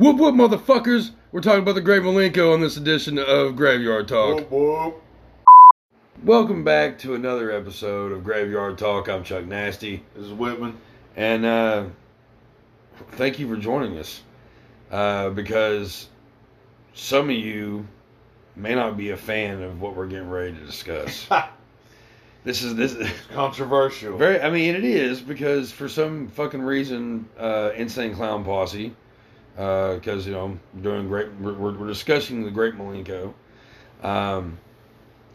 Whoop whoop, motherfuckers! We're talking about the Great Milenko on this edition of Graveyard Talk. Whoop, whoop. Welcome back to another episode of Graveyard Talk. I'm Chuck Nasty, This is Whitman. and uh, thank you for joining us. Uh, because some of you may not be a fan of what we're getting ready to discuss. this is this. Controversial. Very, I mean, it is because for some fucking reason, uh, Insane Clown Posse, because you know, doing great, we're we're discussing the Great Milenko. Um,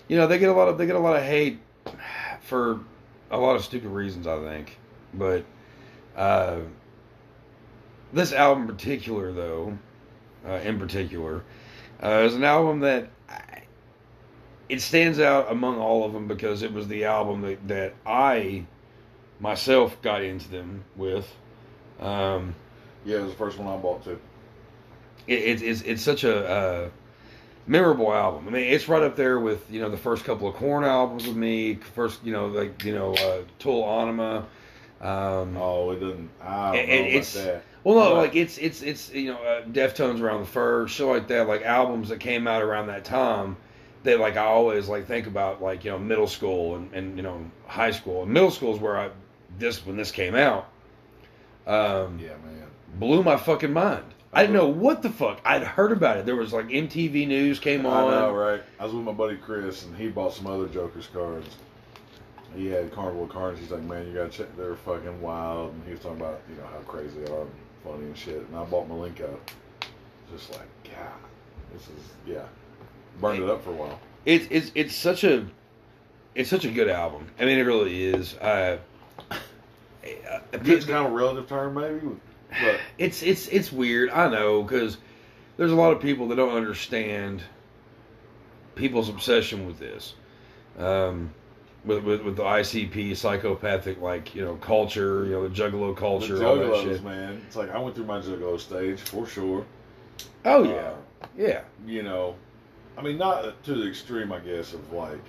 you know, they get a lot of they get a lot of hate for a lot of stupid reasons, I think. But uh, this album, in particular, though, uh, in particular, uh, is an album that. I, it stands out among all of them because it was the album that, that I myself got into them with. Um, yeah, it was the first one I bought too. it, it's it's it's such a uh, memorable album. I mean, it's right up there with you know the first couple of Korn albums with me. First, you know, like you know, uh, Tool Anima. Um, Oh, it doesn't. I don't It- know it- about it's- that. well, no, like it's it's it's you know, uh, Deftones around the fur, shit like that, like albums that came out around that time. That like I always like think about like you know middle school and, and you know high school. And middle school is where I this when this came out. Um, Yeah, man. Blew my fucking mind. I didn't know what the fuck. I'd heard about it. There was like MTV News came on. I know, right? I was with my buddy Chris, and he bought some other Joker's cards. He had Carnival cards. He's like, man, you gotta check. They're fucking wild. And he was talking about, you know, how crazy they are, and funny and shit. And I bought Milenko. Just like, God, this is yeah. Burned it up for a while. It's it's it's such a it's such a good album. I mean, it really is. Uh, uh, It's kind of a relative term, maybe, but it's it's it's weird. I know because there's a lot of people that don't understand people's obsession with this, um, with, with with the ICP psychopathic like you know culture, you know the Juggalo culture, the all that Juggalos, shit. man. It's like I went through my Juggalo stage for sure. Oh Uh, yeah, yeah. you know, I mean, not to the extreme, I guess, of like.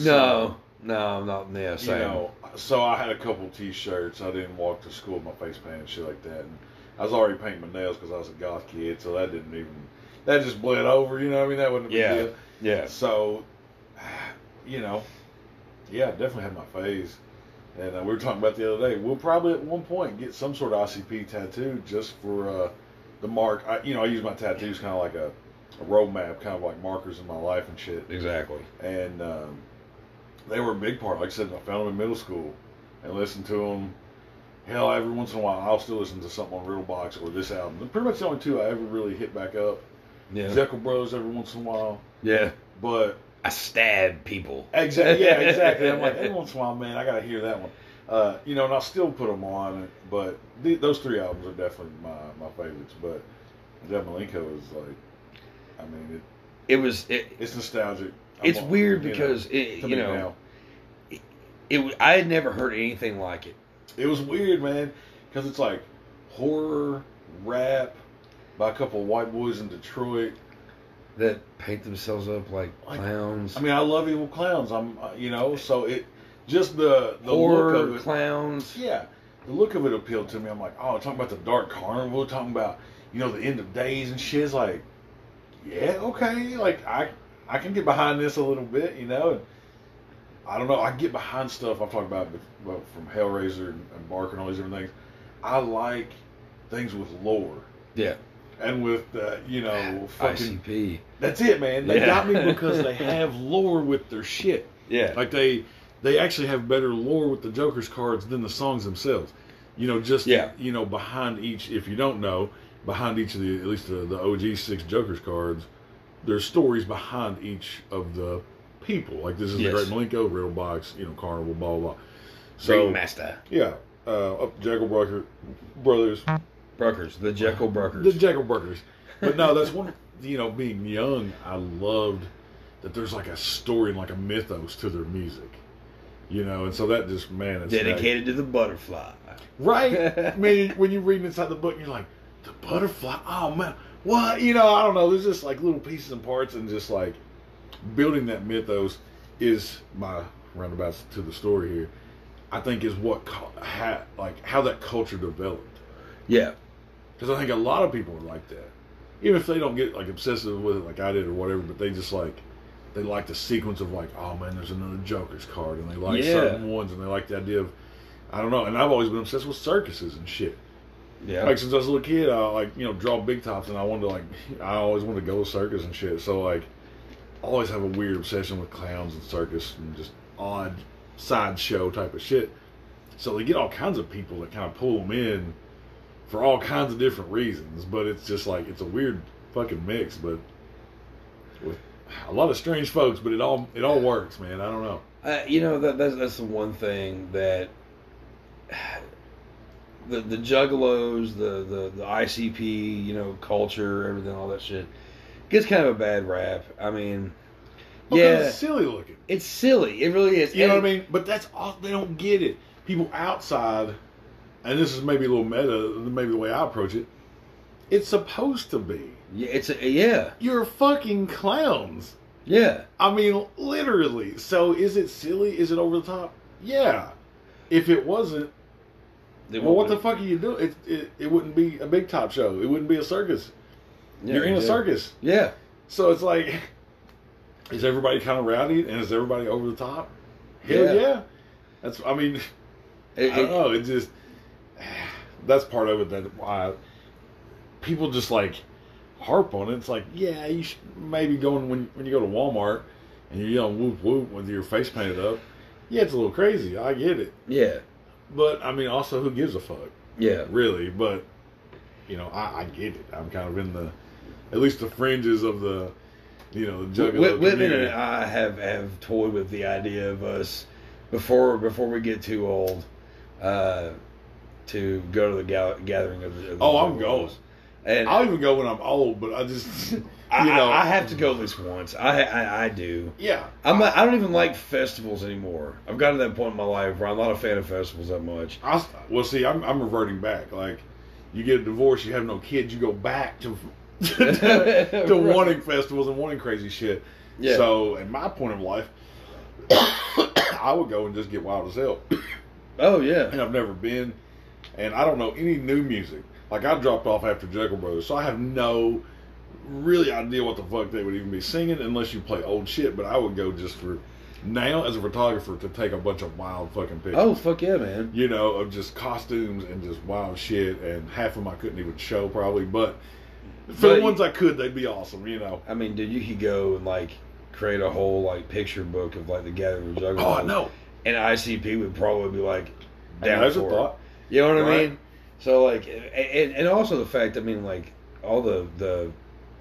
No, no, I'm not. Yeah, You same. know, so I had a couple T-shirts. I didn't walk to school with my face paint and shit like that. And I was already painting my nails because I was a goth kid, so that didn't even that just bled over. You know, what I mean, that wasn't a big Yeah. yeah, So, you know, yeah, I definitely had my phase. And uh, we were talking about the other day. We'll probably at one point get some sort of ICP tattoo just for uh, the mark. I, you know, I use my tattoos kind of like a, a roadmap, kind of like markers in my life and shit. exactly. And um, they were a big part. Like I said, I found them in middle school and listened to them. Hell, every once in a while, I'll still listen to something on Riddlebox or this album. They're pretty much the only two I ever really hit back up. Yeah, Jeckel Bros every once in a while. yeah. But I stab people. Exactly. Yeah, exactly. I'm like, every once in a while, man, I gotta hear that one. Uh, you know, and I'll still put them on. But th- those three albums are definitely my my favorites. But Jeff Milenko is like, I mean, it, It was it. it's nostalgic. It's I'm- weird you know, because it, you know now. it. w- I had never heard anything like it. it was weird, man, because it's like horror rap by a couple of white boys in Detroit. That paint themselves up like clowns. I mean, I love evil clowns. I'm, uh, you know, so it just the the horror look of it. clowns. Yeah, the look of it appealed to me. I'm like, oh, talking about the dark carnival, talking about you know the end of days and shit. It's like, yeah, okay, like I I can get behind this a little bit, you know. And I don't know, I get behind stuff I'm talking about, well, from Hellraiser and, Barker and all these different things. I like things with lore Yeah, and with uh, you know fucking. ICP. That's it, man. They Yeah. got me because they have lore with their shit. Yeah, Like they they actually have better lore with the Joker's cards than the songs themselves. You know, just Yeah. you know, behind each if you don't know, behind each of the at least the, the OG six Joker's cards, there's stories behind each of the people. Like this is Yes. the Great Milenko, Riddle Box, you know, Carnival, blah blah blah. So Master. yeah, uh, Jackal Brucker brothers, Bruckers, the Jekyll Bruckers. the Jackal Bruckers. But no, that's one. You know, being young, I loved that there's like a story and like a mythos to their music. You know, and so that just man, it's Dedicated to the butterfly. Right. I mean, when you read inside the book, you're like, the butterfly. Oh man, what? You know, I don't know. There's just like little pieces and parts, and just like building that mythos is my roundabouts to the story here. I think is what ha, like how that culture developed. Yeah, Because I think a lot of people are like that. Even if they don't get like obsessive with it like I did or whatever, but they just like they like the sequence of like, oh man, there's another Joker's card, and they like Yeah. certain ones, and they like the idea of, I don't know. And I've always been obsessed with circuses and shit. Yeah. Like since I was a little kid, I like you know draw big tops, and I wanted to like I always wanted to go to circus and shit. So like, I always have a weird obsession with clowns and circus and just odd sideshow type of shit. So they get all kinds of people that kind of pull them in for all kinds of different reasons. But it's just like it's a weird fucking mix, but with a lot of strange folks. But it all it all works, man. I don't know. Uh, you know that that's, that's the one thing that the the juggalos, the, the the ICP, you know, culture, everything, all that shit gets kind of a bad rap. I mean, Because yeah, it's silly looking. it's silly. It really is. You know what I mean? But that's all they don't get it. People outside, and this is maybe a little meta, maybe the way I approach it. It's supposed to be. Yeah, it's a, yeah, You're fucking clowns. yeah. I mean, literally. So is it silly? Is it over the top? Yeah. If it wasn't, They well, what the fuck are you doing? It, it, it wouldn't be a big top show. It wouldn't be a circus. Yeah, You're in a circus. Yeah, So it's like, is everybody kind of rowdy and is everybody over the top? Hell Yeah. yeah. That's, I mean, It- I don't it- know. It just that's part of it that why people just like harp on it. It's like, yeah, you should maybe going when when you go to Walmart and you're yelling whoop whoop with your face painted up. Yeah, it's a little crazy. I get it, yeah, but I mean, also, who gives a fuck, yeah. really? But you know, I, I get it. I'm kind of in the at least the fringes of the you know the juggalo community. and I have have toyed with the idea of us before before we get too old uh, to go to the gal- gathering of the. Of the Oh, I'm going. And I'll even go when I'm old, but I just you I, know I, I have to go at least once. I I, I do. yeah. I'm not, I don't even like festivals anymore. I've gotten to that point in my life where I'm not a fan of festivals that much. I, well, see, I'm, I'm reverting back. Like, you get a divorce, you have no kids, you go back to to, to Right. wanting festivals and wanting crazy shit. Yeah. So, at my point of life, I would go and just get wild as hell. Oh yeah. And I've never been, and I don't know any new music. Like, I dropped off after Jeckel Brothers, so I have no really idea what the fuck they would even be singing unless you play old shit. But I would go just for now as a photographer to take a bunch of wild fucking pictures Oh fuck yeah, man. you know, of just costumes and just wild shit, and half of them I couldn't even show probably, but for But- the ones I could, they'd be awesome, you know. I mean, dude, you could go and like create a whole like picture book of like the gathering of Juggalos. Oh, I know. And ICP would probably be like down there's a for it. thought. You know what I mean? So like, and, and also the fact, I mean, like all the the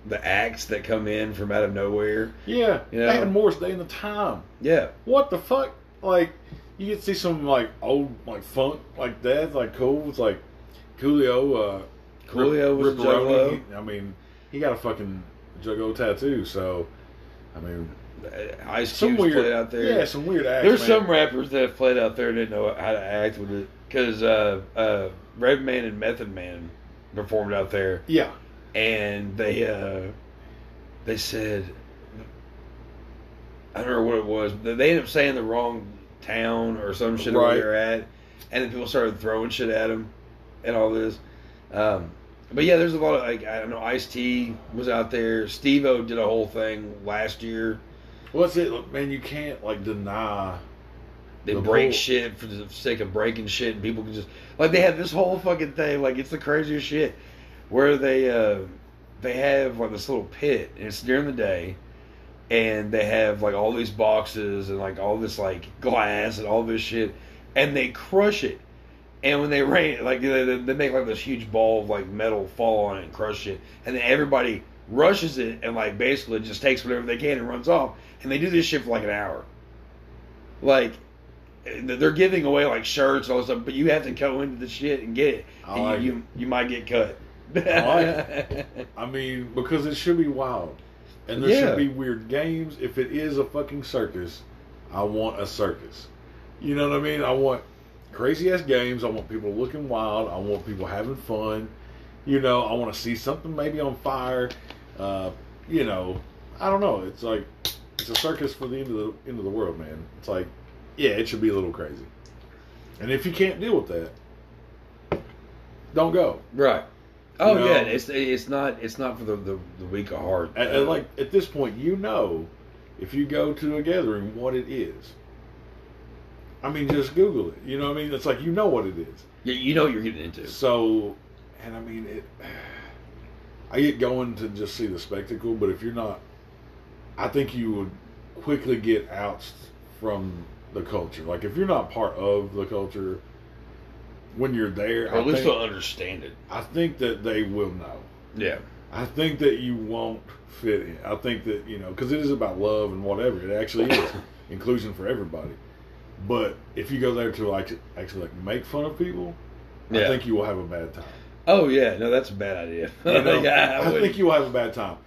the acts that come in from out of nowhere. Yeah, You know? had Morris Day in the time. Yeah, What the fuck? Like, you get to see some like old like funk like that, like cool. It's like Coolio. Uh, Coolio was a Ripperoni. I mean, he got a fucking Juggalo tattoo, so I mean, Uh, Ice some Cube's weird played out there. Yeah, some weird acts. There's man. some rappers that have played out there and didn't know how to act with it because uh, uh, Redman and Method Man performed out there. Yeah, and they uh they said I don't know what it was. But they ended up saying the wrong town or some shit where they were at, and then people started throwing shit at them and all this. Um, but yeah, there's a lot of like I don't know. Ice T was out there. Steve O did a whole thing last year. what's it, man? You can't like deny. They The break whole- shit for the sake of breaking shit, and people can just like they have this whole fucking thing. Like it's the craziest shit, where they uh they have like this little pit, and it's during the day, and they have like all these boxes and like all this like glass and all this shit, and they crush it. And when they rain, like they, they make like this huge ball of like metal fall on it and crush it, and then everybody rushes it and like basically just takes whatever they can and runs off. And they do this shit for like an hour. Like they're giving away like shirts and all this stuff, but you have to go into the shit and get it. And like you, you you might get cut. I I mean, because it should be wild, and there Yeah. should be weird games. If it is a fucking circus, I want a circus. You know what I mean? I want crazy ass games. I want people looking wild. I want people having fun. You know, I want to see something maybe on fire. Uh, you know, I don't know. It's like it's a circus for the end of the end of the world, man. It's like, yeah, it should be a little crazy. And if you can't deal with that, don't go. right. Oh know? yeah, it's it's not it's not for the the, the weak of heart. And, and like at this point, you know, if you go to a gathering, what it is. I mean, just Google it. You know what I mean? It's like you know what it is. you, you know what you're getting into. So, and I mean, it. I get going to just see the spectacle, but if you're not, I think you would quickly get outs from the culture. Like if you're not part of the culture, when you're there, Or at I least think, they'll understand it. I think that they will know. Yeah. I think that you won't fit in. I think that you know because it is about love and whatever. It actually is inclusion for everybody. But if you go there to like actually like make fun of people, I think you will have a bad time. Oh yeah, no, that's a bad idea. You know? Yeah, I, wouldn't. think you will have a bad time.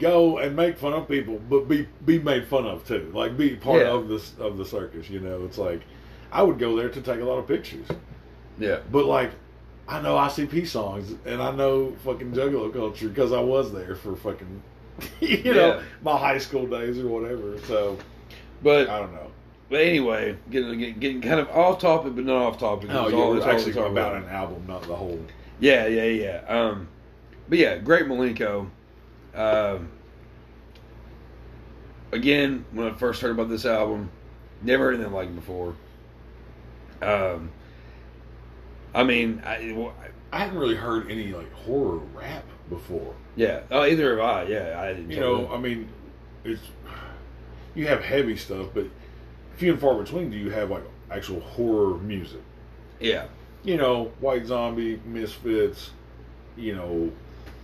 Go and make fun of people, but be be made fun of too. Like be part Yeah. of this of the circus. You know, it's like I would go there to take a lot of pictures, Yeah. but like I know ICP songs and I know fucking Juggalo culture because I was there for fucking you know Yeah. my high school days or whatever. So But I don't know. but anyway, getting getting, getting kind of off topic, but not off topic. No, It's yeah, all- we're actually we talk about an album, not the whole. Yeah, yeah, yeah. Um, but yeah, great Milenko. Um, again, when I first heard about this album, never heard anything like it before. Um, I mean, I, well, I- hadn't really heard any like horror rap before. yeah. Oh, either have I. Yeah, I didn't. You know, I mean, it's you have heavy stuff, but few and far between do you have like actual horror music. yeah, You know, White Zombie, Misfits, you know,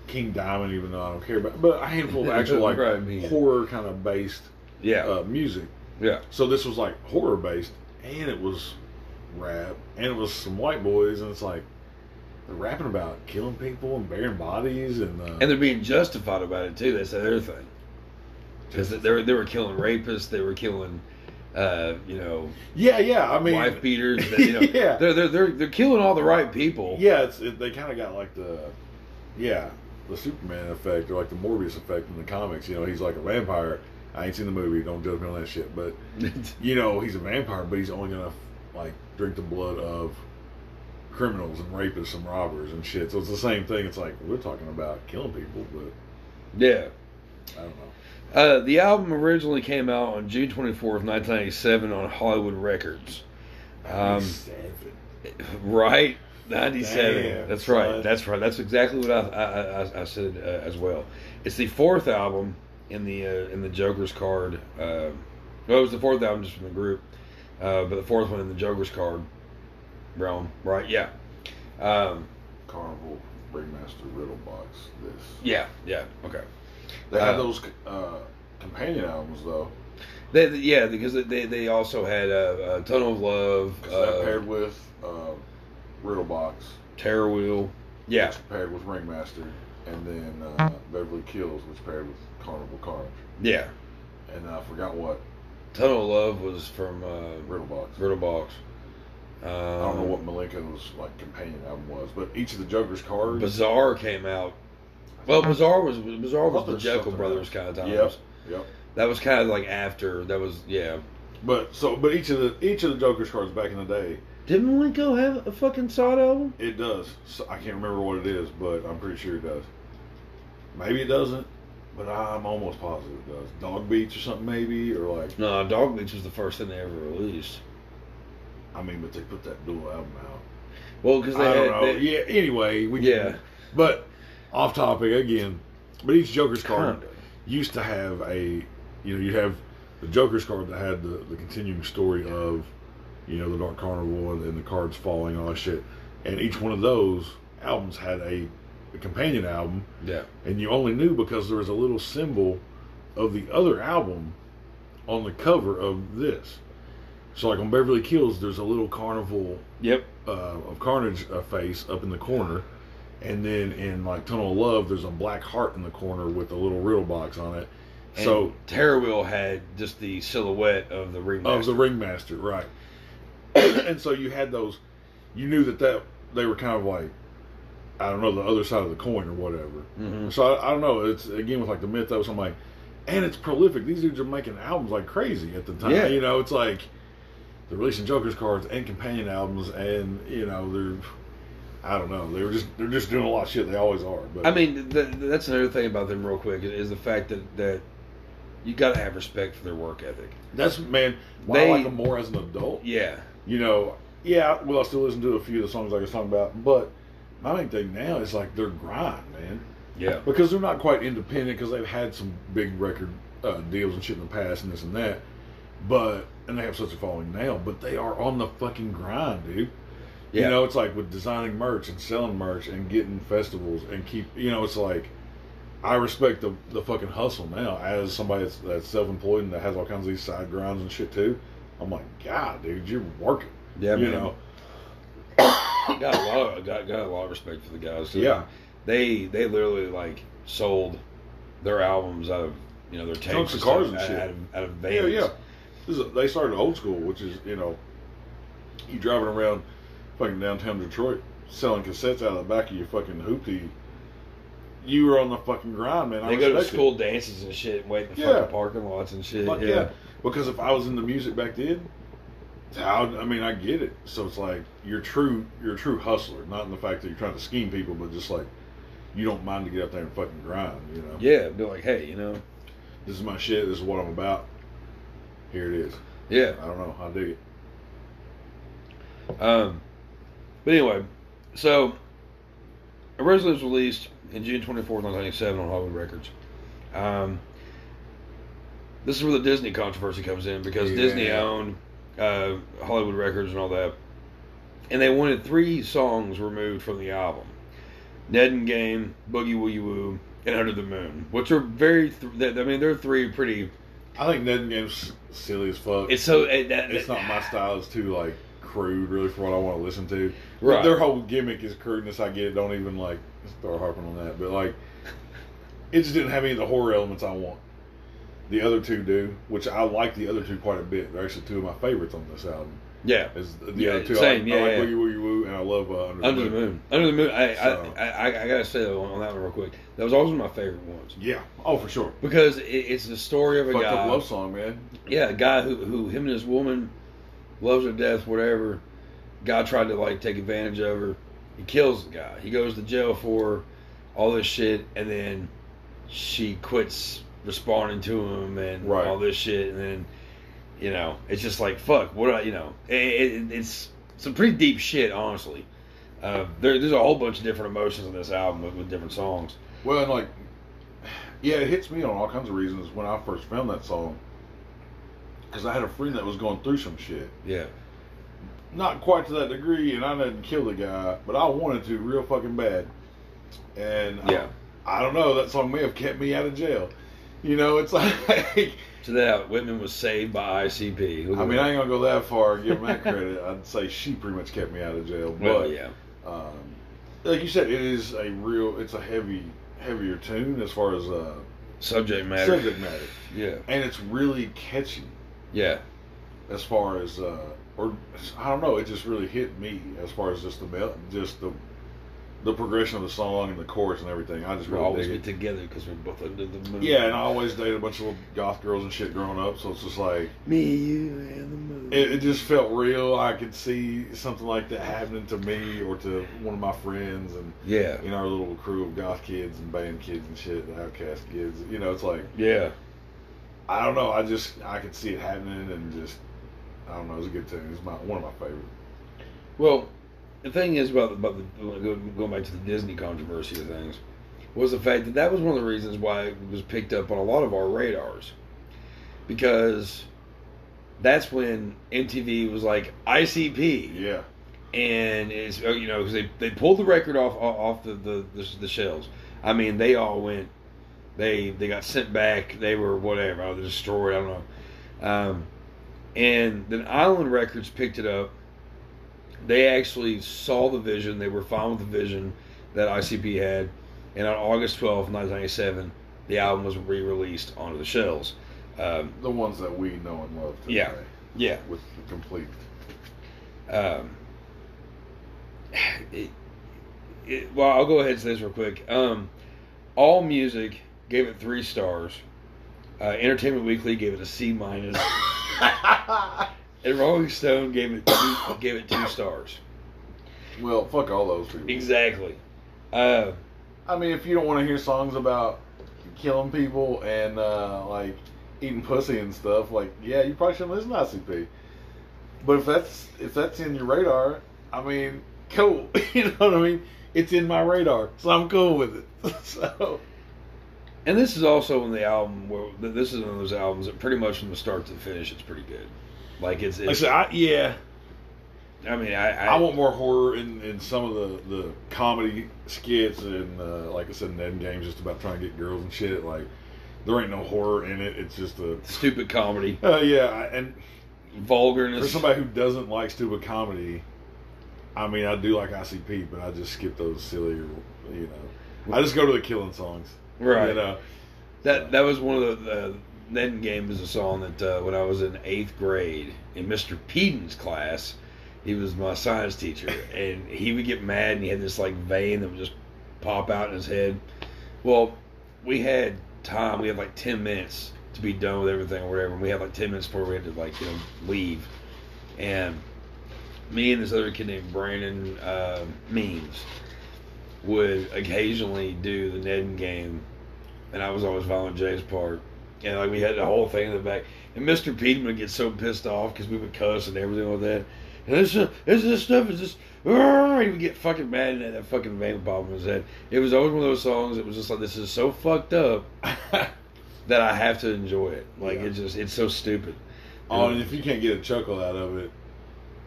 King Diamond. Even though I don't care about, but a handful of actual like Right, horror kind of based yeah, uh, music. yeah, So this was like horror based, and it was rap, and it was some white boys, and it's like they're rapping about killing people and burying bodies, and uh, and they're being justified about it too. That's the other thing. Because they were they were killing rapists, they were killing, uh, you know, yeah, yeah. I mean, wife beaters. That, you know, Yeah. they're, they're they're they're killing all the right people. Yeah, it's it, they kind of got like the, yeah, the Superman effect or like the Morbius effect in the comics. You know, he's like a vampire. I ain't seen the movie. Don't judge me on that shit. But you know, he's a vampire, but he's only gonna like drink the blood of criminals and rapists and robbers and shit. So it's the same thing. It's like we're talking about killing people, but yeah. I don't know. Uh, the album originally came out on June 24th, 1987 on Hollywood Records. Um, Seven. right? 97. Damn, That's right. son. That's right. That's exactly what I, I, I, I said uh, as well. It's the fourth album in the uh, in the Joker's card. Uh, well, it was the fourth album just from the group, uh, but the fourth one in the Joker's card realm. Right? Yeah. Um, Carnival Ringmaster Riddle Box. This. yeah. Yeah. Okay. They had Uh, those uh, companion albums though. They, yeah, because they they also had a, uh, Tunnel of Love, that uh, paired with uh, Riddle Box. Terror Wheel. Yeah. Which paired with Ringmaster, and then uh, Beverly Kills, which paired with Carnival Carnage. Yeah. And I forgot what Tunnel of Love was from uh, Riddle Box. Riddle Box. Um, I don't know what Milenko's like companion album was, but each of the Joker's cards. Bizarre came out. Well, Bizarre was Bizarre was the Jeckel Brothers kind of times. Yep. Yep. That was kind of like after. That was yeah. But so, but each of the each of the Joker's cards back in the day, Did Milenko have a fucking Sod album? it does. So I can't remember what it is, but I'm pretty sure it does. Maybe it doesn't, but I'm almost positive it does. Dog Beats or something, maybe, or like No, Dog Beats was the first thing they ever released. I mean, but they put that dual album out. Well, because they I had don't know. they- yeah. Anyway, we Yeah. can, But off topic again. But each Joker's card Kinda. used to have a, you know, you have the Joker's card that had the, the continuing story of, you know, the Dark Carnival and, and the cards falling and all that shit. And each one of those albums had a, a companion album, yeah. and you only knew because there was a little symbol of the other album on the cover of this. So, like on Beverly Kills, there's a little carnival Yep. uh, of Carnage uh, face up in the corner, and then in like Tunnel of Love, there's a black heart in the corner with a little riddle box on it. And so Terror Wheel had just the silhouette of the ringmaster. of the ringmaster, right? and so you had those. You knew that that they were kind of like, I don't know, the other side of the coin or whatever. Mhm. So I, I don't know. It's again with like the mythos. I'm like, and it's prolific. These dudes are making albums like crazy at the time. Yeah. You know, it's like they're releasing Joker's cards and companion albums, and you know they're I don't know. They were just they're just doing a lot of shit. They always are. But I mean, the, that's another thing about them, real quick, is the fact that that you got to have respect for their work ethic. that's man. They- I like them more as an adult. Yeah, You know, yeah. Well, I still listen to a few of the songs I was talking about, but my main thing now is like their grind, man. yeah, because they're not quite independent because they've had some big record uh, deals and shit in the past and this and that. But and they have such a following now, but they are on the fucking grind, dude. Yeah. You know, it's like with designing merch and selling merch and getting festivals and keep. You know, it's like I respect the the fucking hustle now as somebody that's, that's self employed and that has all kinds of these side grinds and shit too. I'm like, God, dude, you're working. yeah. you man. know, got a lot of got, got a lot of respect for the guys. So Yeah. they they literally like sold their albums out of you know their tapes and cars and out, shit. out of, out of Yeah, vans. yeah. This is, they started old school, which is you know, you driving around fucking downtown Detroit selling cassettes out of the back of your fucking hoopty. You were on the fucking grind, man. I They go to respect it. school dances and shit, and wait in the Yeah. fucking parking lots and shit. Fuck yeah. yeah. Because if I was in the music back then, how I mean, I get it. So it's like you're true. You're a true hustler, not in the fact that you're trying to scheme people, but just like you don't mind to get out there and fucking grind. You know, Yeah, be like, hey, you know, this is my shit. This is what I'm about. Here it is. yeah. I don't know. I dig it. Um, but anyway, so originally it was released in June 24th, 1997 on Hollywood Records. Um, this is where the Disney controversy comes in because Yeah. Disney owned uh, Hollywood Records and all that. And they wanted three songs removed from the album Neden Game, Boogie Woogie Woo, and Under the Moon, which are very, th- I mean, they're three pretty. I think Neden Game's silly as fuck. It's so. It, that, it's not my style. It's too like crude, really, for what I want to listen to. Right. Their whole gimmick is crudeness. I get it. Don't even like start harping on that. But like, it just didn't have any of the horror elements I want. The other two do, which I like the other two quite a bit. They're actually two of my favorites on this album. Yeah. Is the Yeah, other two? same, I, yeah, I like yeah. Woogie Woo, and I love uh, Under, Under the Moon. Under the Moon. I, So- I, I, I gotta say though on that one real quick. That was always my favorite ones Yeah. Oh, for sure. because it, it's the story of a Fucked guy. love song, man. Yeah, a guy who who him and his woman loves her to death, whatever. Guy tried to like take advantage of her. He kills the guy. He goes to jail for all this shit, and then she quits responding to him and Right. all this shit, and then you know it's just like fuck. What I, you know? It, it, it's some pretty deep shit, honestly. Uh, there, there's a whole bunch of different emotions in this album with, with different songs. Well, and like, yeah, it hits me on all kinds of reasons when I first found that song. Because I had a friend that was going through some shit. Yeah, Not quite to that degree, and I didn't kill the guy, but I wanted to real fucking bad. And yeah. I, I don't know, that song may have kept me out of jail. You know, it's like, to that Whitman was saved by ICP. Look I mean. I ain't gonna go that far and give him that credit. I'd say she pretty much kept me out of jail. But well, yeah. um, like you said, it is a real, it's a heavy, heavier tune as far as uh, Subject matter. subject matter. Yeah. and it's really catchy Yeah. as far as uh or I don't know, it just really hit me as far as just the mel- just the the progression of the song and the chorus and everything. I just We'll really always dig be it. together because we're both under the moon. Yeah, and I always dated a bunch of little goth girls and shit growing up, so it's just like Me, you, and the moon. it, it just felt real. I could see something like that happening to me or to one of my friends and yeah. you know our little crew of goth kids and band kids and shit, the outcast kids. You know, it's like Yeah. I don't know. I just I could see it happening and just I don't know. It was a good tune. It's my one of my favorite. Well, the thing is about, about the, going back to the Disney controversy of things was the fact that that was one of the reasons why it was picked up on a lot of our radars because that's when MTV was like ICP Yeah. and it's uh, you know because they they pulled the record off off the the, the the shelves. I mean they all went they they got sent back. They were whatever. I was destroyed. I don't know. Um, and then Island Records picked it up. They actually saw the vision. They were fine with the vision that ICP had. And on August twelfth, 1997, the album was re-released onto the shelves. Um, The ones that we know and love today. Yeah. yeah. With the complete. Um, it, it, well, I'll go ahead and say this real quick. Um, All Music gave it three stars. Uh, Entertainment Weekly gave it a C minus, and Rolling Stone gave it two, gave it two stars. Well, fuck all those people. Exactly. Uh, I mean, if you don't want to hear songs about killing people and uh, like eating pussy and stuff, like yeah, you probably shouldn't listen to ICP. But if that's if that's in your radar, I mean, cool. you know what I mean? It's in my radar, so I'm cool with it. so and this is also in the album where this is one of those albums that pretty much from the start to the finish, it's pretty good. Like it's, like I it's said, I, yeah, I mean, I, I, I want more horror in, in some of the, the comedy skits and uh, like I said, Ned Games just about trying to get girls and shit. Like there ain't no horror in it. It's just a stupid comedy, uh, yeah. And vulgarness. for somebody who doesn't like stupid comedy, I mean, I do like ICP, but I just skip those silly, you know. I just go to the killing songs, right. You know, That that was one of the, the Ned Game is a song that uh, when I was in eighth grade in Mr. Peden's class, he was my science teacher, and he would get mad and he had this like vein that would just pop out in his head. Well, we had time. We had like ten minutes to be done with everything or whatever. And we had like ten minutes before we had to like you know leave, and me and this other kid named Brandon uh, Means would occasionally do the Ned game and I was always Violent J's part. And like we had the whole thing in the back. And Mr. Pete would get so pissed off because we would cuss and everything like that. And this, uh, this, this stuff is just, "Arr!" he would get fucking mad and that fucking would pop in his head. It was always one of those songs that was just like, this is so fucked up that I have to enjoy it. Like Yeah. it's just, it's so stupid. oh, and if you can't get a chuckle out of it,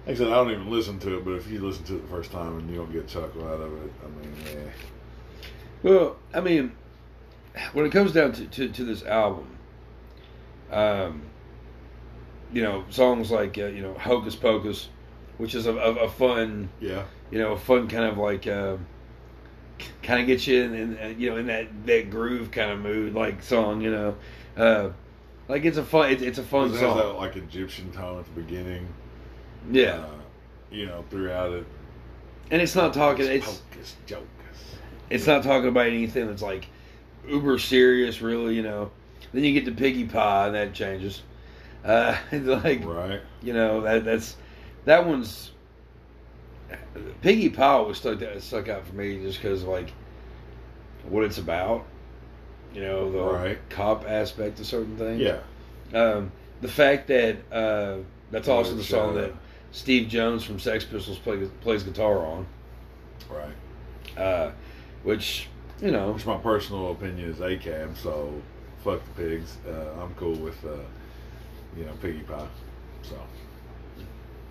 like I said, I don't even listen to it. But if you listen to it the first time and you don't get a chuckle out of it, I mean, yeah. Well, I mean, when it comes down to, to, to this album, um, you know, songs like, uh, you know, Hocus Pocus, which is a, a, a fun, Yeah. you know, fun kind of like, uh, kind of get you in, in, uh, you know, in that, that groove kind of mood, like song, you know. Uh, like it's a fun, it's, it's a fun It has song. that like Egyptian tone at the beginning. yeah. Uh, you know, throughout it. and it's not talking, it's, Jocus. it's not talking about anything that's like uber serious, really. You know. Then you get to Piggy Pie, and that changes. Uh, like Right. you know that that's that one's Piggy Pie was stuck that stuck out for me just because like what it's about. You know the Right. cop aspect of certain things. Yeah. Um, the fact that uh, that's also the song that Steve Jones from Sex Pistols play, plays guitar on, Right. uh, which you know Which my personal opinion is ACAB, so fuck the pigs. Uh, I'm cool with, uh, you know, piggy pie. So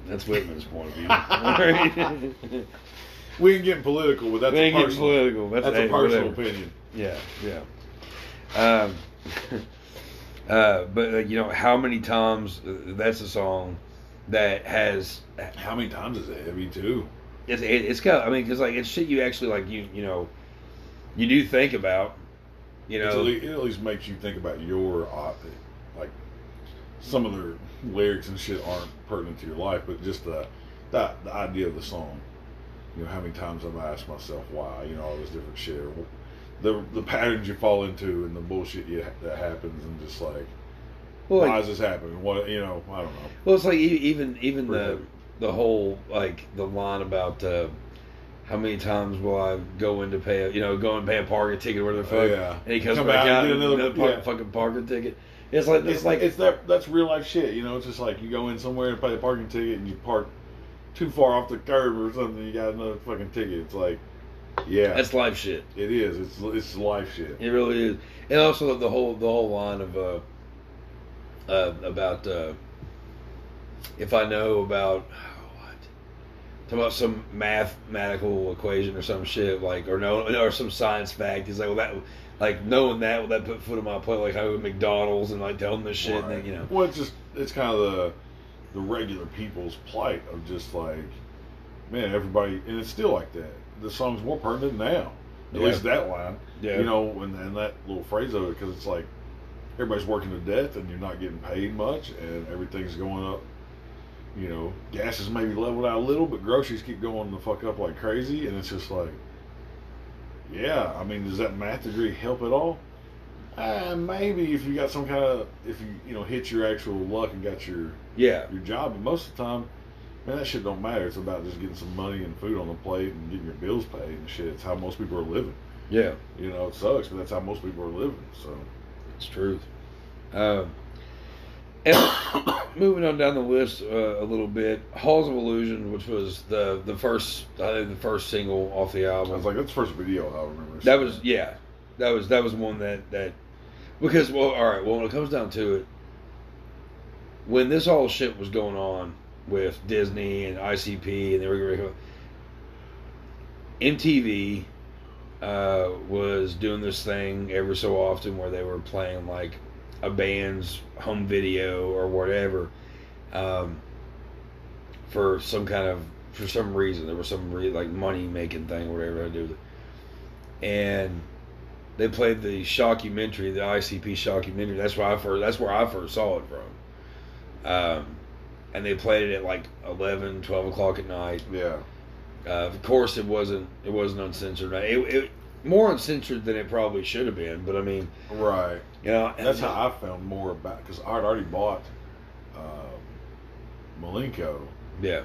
That's Whitman's point of view. We ain't getting political, but that's We a ain't getting personal. political. That's, That's hey, a personal whatever. opinion. Yeah, yeah. Um, uh, but uh, you know, how many times uh, that's a song that has How many times is it heavy too? it's it, it's got. I mean, because like it's shit you actually like you you know you do think about. You know, it at least makes you think about your like some of their lyrics and shit aren't pertinent to your life, but just the that the idea of the song. You know, how many times have I asked myself why? You know, all this different shit. Or the the patterns you fall into and the bullshit you, that happens, and just like, well, why like, is this happening? What you know? I don't know. well, it's like even even Pretty the heavy. the whole like the line about. Uh, how many times will I go in to pay a, you know, go and pay a parking ticket or whatever the fuck, Yeah. and he comes Come back out and out and another- another park, yeah. fucking parking ticket. It's like it's, It's like it's that that's real life shit. You know, it's just like you go in somewhere and pay a parking ticket and you park too far off the curb or something. You got another fucking ticket. It's like, yeah, that's life shit. it is. It's it's life shit. It really is, and also the whole the whole line of uh, uh about uh, if I know about talking about some mathematical equation or some shit like or no or some science fact. He's like, well that like knowing that will that put food on my plate like I how McDonald's and like telling this shit and then, you know Well, it's just it's kind of the the regular people's plight of just like, man, everybody, and it's still like that. The song's more pertinent now. At Yeah. least that line, yeah you know, and, and that little phrase of it, because it's like everybody's working to death, and you're not getting paid much, and everything's going up. You know, gas is maybe leveled out a little, but groceries keep going the fuck up like crazy, and it's just like, yeah, I mean, does that math degree help at all? Uh, maybe if you got some kind of if you you know hit your actual luck and got your yeah your job, but most of the time, Man, that shit don't matter. It's about just getting some money and food on the plate and getting your bills paid and shit. It's how most people are living. Yeah, You know, it sucks, but that's how most people are living. So, it's truth. Um, and moving on down the list uh, a little bit, Halls of Illusion, which was the the first I think the first single off the album. I was like, that's the first video I remember. That was yeah, that was that was one that that because well, all right. Well, when it comes down to it, when this all shit was going on with Disney and ICP and they were MTV uh, was doing this thing every so often where they were playing like a band's home video or whatever um, for some kind of for some reason there was some re- like money making thing whatever I do and they played the shockumentary, the ICP shockumentary. That's where I first. That's where I first saw it from. Um, and they played it at like 11, 12 o'clock at night. Yeah. Uh, of course, it wasn't. It wasn't uncensored. It, it more uncensored than it probably should have been. But I mean, Right. you know, That's how I found more about because I'd already bought um, Milenko Yeah,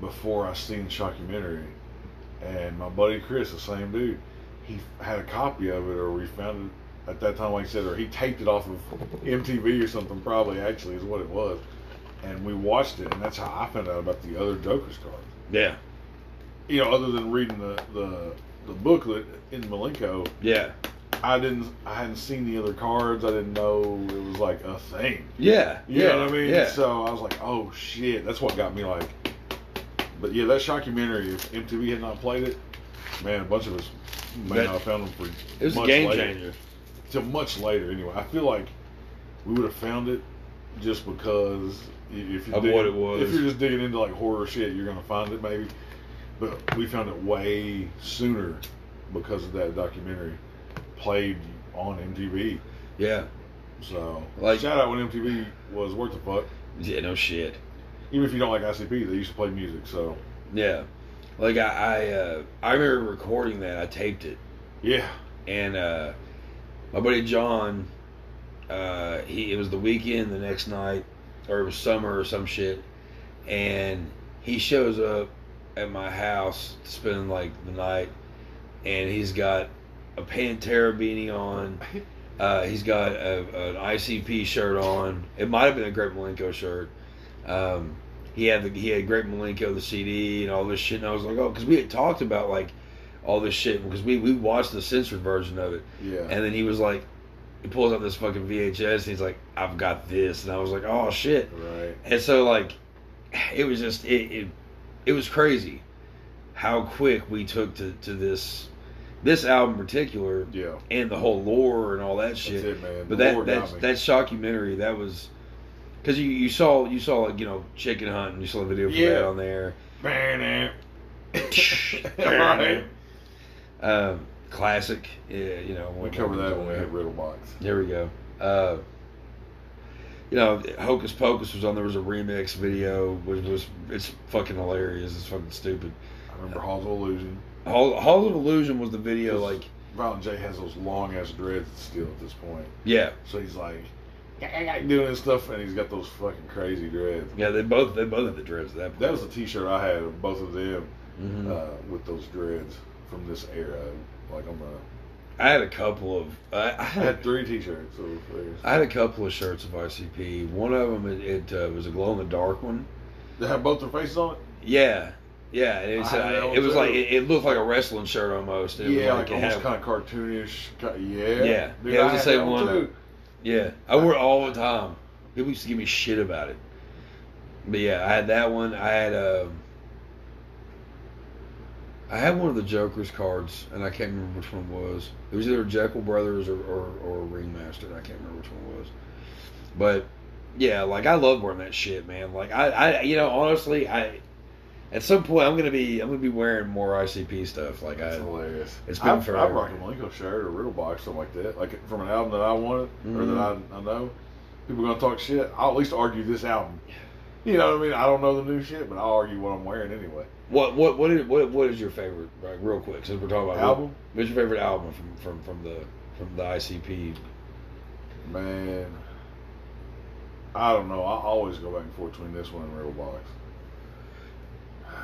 before I seen the documentary, and my buddy Chris, the same dude, he had a copy of it, or we found it at that time, like I said, or he taped it off of MTV or something. Probably actually is what it was, and we watched it, and that's how I found out about the other Joker's cards. yeah, You know, other than reading the the, the booklet in Milenko, yeah, I didn't, I hadn't seen the other cards. I didn't know it was like a thing. yeah, You yeah. know what I mean? Yeah, So I was like, oh shit, that's what got me like. But yeah, that documentary, if MTV had not played it, man, a bunch of us may That- not have found them for it was a much game later. changer. Till much later, anyway. I feel like we would have found it just because if you're Of digging, what it was. if you're just digging into like horror shit, you're gonna find it maybe. But we found it way sooner because of that documentary played on MTV. Yeah, So Like- shout out when MTV was worth the fuck. yeah, no shit. Even if you don't like ICP, they used to play music. So Yeah, like I, I, uh, I remember recording that. I taped it. yeah, and uh, my buddy John, uh, he it was the weekend the next night, or it was summer or some shit, and he shows up at my house spending like the night, and he's got a Pantera beanie on. Uh, he's got a, an ICP shirt on. It might have been a Great Milenko shirt. Um, he had the he had Great Milenko the CD and all this shit, and I was like, oh, because we had talked about like all this shit because we we watched the censored version of it, yeah. and then he was like, he pulls out this fucking VHS and he's like, I've got this, and I was like, oh shit, right. and so like, it was just it it, it was crazy how quick we took to to this this album in particular Yeah. and the whole lore and all that shit. That's it, man. But The that that that shockumentary that was because you, you saw you saw like you know chicken hunt and you saw the video for Yeah. that on there. Man, right. Um, classic, yeah, you know. We cover that when we hit Riddle Box. There we go. Uh, you know, Hocus Pocus was on. There was a remix video, which was it's fucking hilarious. It's fucking stupid. I remember Halls of Illusion. Hall, Hall of Illusion was the video, like Violent J has those long ass dreads still at this point. yeah, So he's like doing his stuff, and he's got those fucking crazy dreads. yeah. They both they both had the dreads. at That That was the T-shirt I had of both of them hmm uh, with those dreads from this era. Like I'm a, I had a couple of I, I I had had three T-shirts. So I had a couple of shirts of ICP. One of them it, it uh, was a glow in the dark one. They have both their faces on it. Yeah, yeah. It was, I uh, it was like it, it looked like a wrestling shirt almost. It was yeah, like, like it almost had- kind of cartoonish. Yeah, Yeah. Dude, Yeah, it was I the same one. too. Yeah, I wore it all the time. People used to give me shit about it. But yeah, I had that one. I had um, I had one of the Joker's cards, and I can't remember which one it was. It was either Jeckel Brothers or or, or Ringmaster. I can't remember which one it was. But yeah, like I love wearing that shit, man. Like I, I, you know, honestly, I at some point I'm gonna be I'm gonna be wearing more ICP stuff. Like I, That's hilarious. it's been I've, forever. I've rocked a Milenko shirt or Riddle Box, something like that. Like from an album that I wanted or that mm-hmm. I, I know. People gonna talk shit. I'll at least argue this album. You know what I mean? I don't know the new shit, but I'll argue what I'm wearing anyway. What what what is what, what is your favorite? Right, real quick, since we're talking about album. What, what's your favorite album from from from the from the ICP? Man, I don't know. I always go back and forth between this one and Real Box.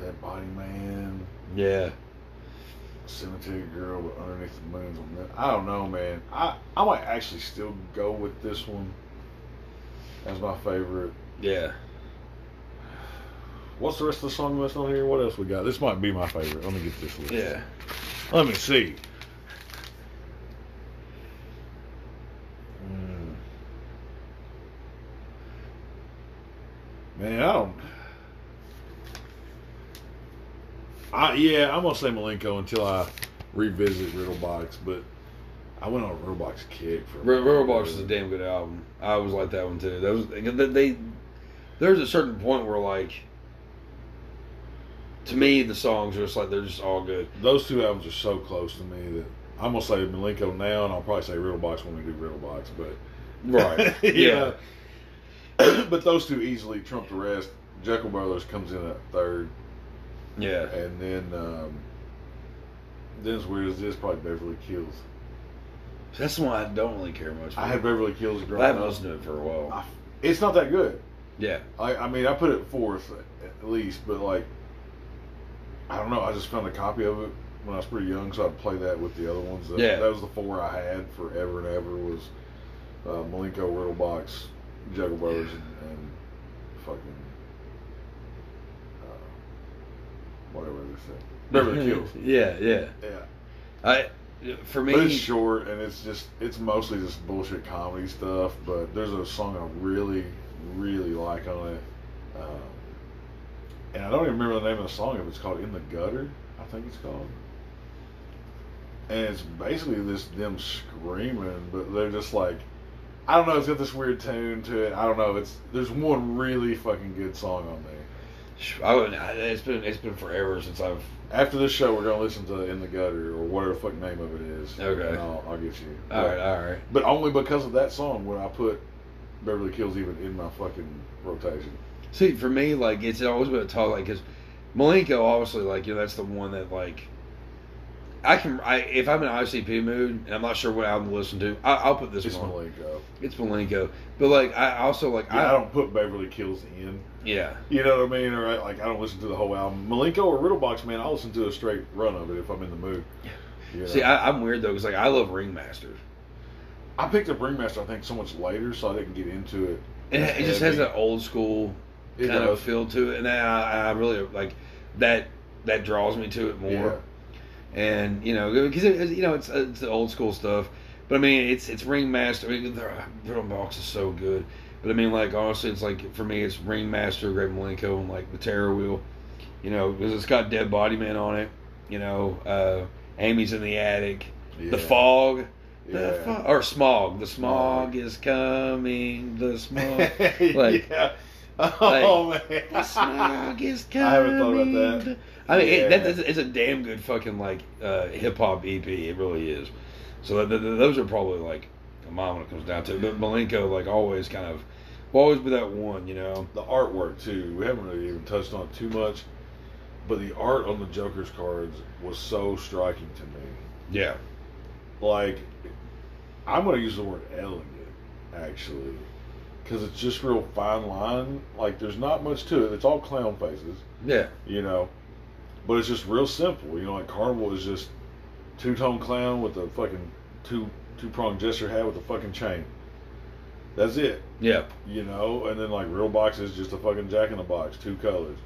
Dead Body Man. Yeah. Cemetery Girl with Underneath the Moon's on that. I don't know, man. I, I might actually still go with this one as my favorite. Yeah. What's the rest of the song list on here? What else we got? This might be my favorite. Let me get this list. Yeah. Let me see. Mm. Man, I don't. I yeah, I'm gonna say Milenko until I revisit Riddlebox, but I went on Riddlebox kick for. Riddlebox is a damn good album. I always like that one too. That was they. There's a certain point where like. To me, the songs are just like they're just all good. Those two albums are so close to me that I'm gonna say Milenko now, and I'll probably say Riddlebox when we do Riddlebox, but. Right. yeah. but those two easily trump the rest. Jeckel Brothers comes in at third, Yeah. and then um, then as weird as this, probably Beverly Kills. That's the one I don't really care much. For. I had Beverly Kills I growing haven't up. listened to it for a while. I- It's not that good. Yeah. I, I mean, I put it fourth at least, but like, I don't know. I just found a copy of it when I was pretty young, so I'd play that with the other ones. That, Yeah. that was the four I had forever and ever was uh, Milenko, Riddlebox, Jeckel Brothers, and, and fucking uh, whatever they say. Beverly Kills. yeah, yeah. Yeah. I for me But it's short and it's just it's mostly just bullshit comedy stuff. But there's a song I really really like on it, um, and I don't even remember the name of the song. If it's called "In the Gutter," I think it's called. And it's basically this them screaming, but they're just like, I don't know. It's got this weird tune to it. I don't know. It's there's one really fucking good song on there. I wouldn't, I- it's been it's been forever since I've After this show, we're gonna listen to "In the Gutter" or whatever the fuck name of it is. Okay. and I'll, I'll get you. all right, all right. But only because of that song would I put Beverly Kills even in my fucking rotation. See, for me, like it's always been a talk, like because Milenko, obviously, like you know, that's the one that like I can, I if I'm in an ICP mood and I'm not sure what album to listen to, I, I'll put this It's one. Milenko. It's Milenko, but like I also like Yeah, I, I, don't put Beverly Kills in. yeah, You know what I mean? Or I- like I don't listen to the whole album. Milenko or Riddlebox, man, I'll listen to a straight run of it if I'm in the mood. Know? See, I, I'm weird though because like I love Ringmaster, I picked up Ringmaster, I think, so much later, so I didn't get into it. and it, it just has that old school It kind of feel to it, and I, I really like that. That draws me to it more. Yeah. and you know because it, you know it's it's the old school stuff but i mean it's it's ringmaster i mean the Riddle box is so good but i mean like honestly it's like for me it's ringmaster great milenko and like the terror wheel you know because it's got dead body man on it you know uh amy's in the attic the Yeah. fog the Yeah. fog or smog the smog Smog. is coming the smog like yeah. Oh man. the smog is coming I haven't thought about that. I mean, it, that, Yeah. it's, it's a damn good fucking like uh, hip hop EP. It really is. So th- th- those are probably like a mom when it comes down to it. But Milenko, like always, kind of will always be that one, you know. the artwork too. We haven't really even touched on it too much, but the art on the Joker's cards was so striking to me. Yeah, Like, I'm going to use the word elegant actually, because it's just real fine line. Like, there's not much to it. It's all clown faces, yeah, you know, but it's just real simple. You know, like Carnival is just two tone clown with a fucking two two pronged gesture hat with a fucking chain. That's it. yeah, you know, and then like real box is just a fucking jack in the box, two colors.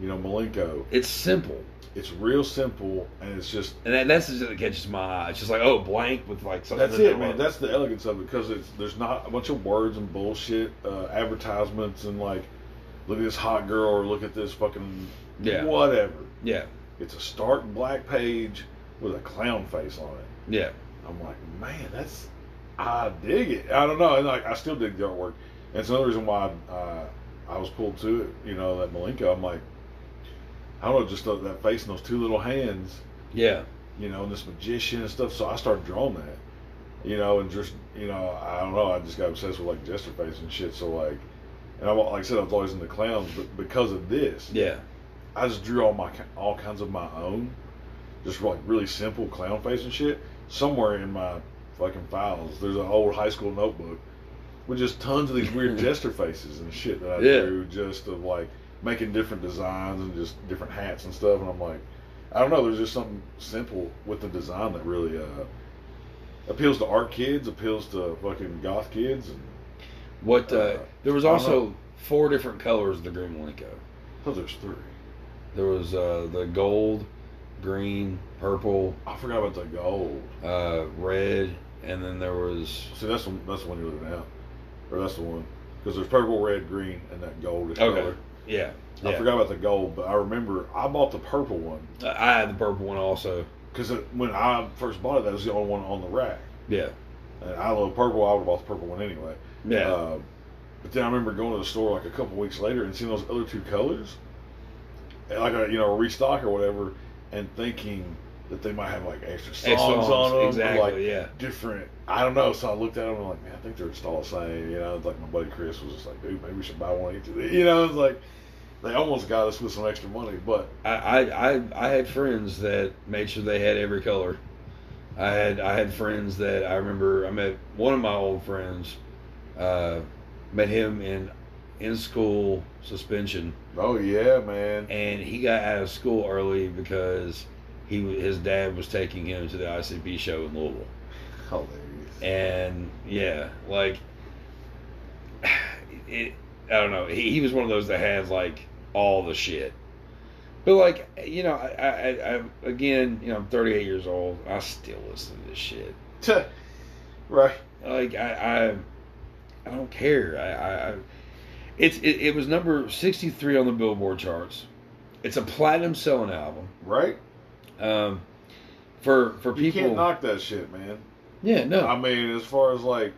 You know, Milenko. it's simple, It's real simple, and it's just and that, that's just that catches my eye. It's just like oh, blank with like something. that's it, man. That's the elegance of it because it's there's not a bunch of words and bullshit, uh, advertisements and like, look at this hot girl or look at this fucking Yeah. whatever. yeah, It's a stark black page with a clown face on it. yeah, I'm like, man, that's I dig it. I don't know, and like I still dig the artwork. And it's another reason why uh, I was pulled to it. You know, that Milenko. I'm like, I don't know, just that, that face and those two little hands. yeah, You know, and this magician and stuff. So I started drawing that. You know, and just you know, I don't know. I just got obsessed with like Jester face and shit. So like, and I like I said, I was always into clowns, but because of this, yeah, I just drew all my all kinds of my own, just like really simple clown face and shit. Somewhere in my fucking files, there's an old high school notebook with just tons of these weird jester faces and shit that I Yeah. drew, just of like making different designs and just different hats and stuff. And I'm like, I don't know. There's just something simple with the design that really uh, appeals to art kids, appeals to fucking goth kids, and What uh, Uh, there was also four different colors of the Green Milenko. oh, there's three. There was uh, the gold, green, purple, I forgot about the gold. uh, red, and then there was See, that's the, that's the one you're looking at, or that's the one because there's purple, red, green, and that goldish Okay. color. Yeah. I yeah. forgot about the gold, but I remember I bought the purple one I had the purple one also. because when I first bought it, that was the only one on the rack. Yeah. And I love purple. I would have bought the purple one anyway. Yeah. Uh, but then I remember going to the store like a couple weeks later and seeing those other two colors, like a you know a restock or whatever, and thinking that they might have like extra songs, Extra songs, on them, exactly, like yeah. different. I don't know. So I looked at them and I'm like, man, I think they're just all the same. You know, it's like my buddy Chris was just like, dude, maybe we should buy one each of these. You know, it's like they almost got us with some extra money, but I, I, I, I had friends that made sure they had every color. I had I had friends that I remember I met one of my old friends, uh, met him in in school suspension, oh yeah, man. and he got out of school early because he his dad was taking him to the ICP show in Louisville. Hilarious. and yeah, like it. I don't know. He, he was one of those that had like all the shit. But like you know, I, I, I again, you know, I'm 38 years old. I still listen to this shit. right. Like I, I, I don't care. I, I, I it's it, it was number 63 on the Billboard charts. It's a platinum selling album. Right. Um, for for people. You can't knock that shit, man. yeah, no, I mean, as far as like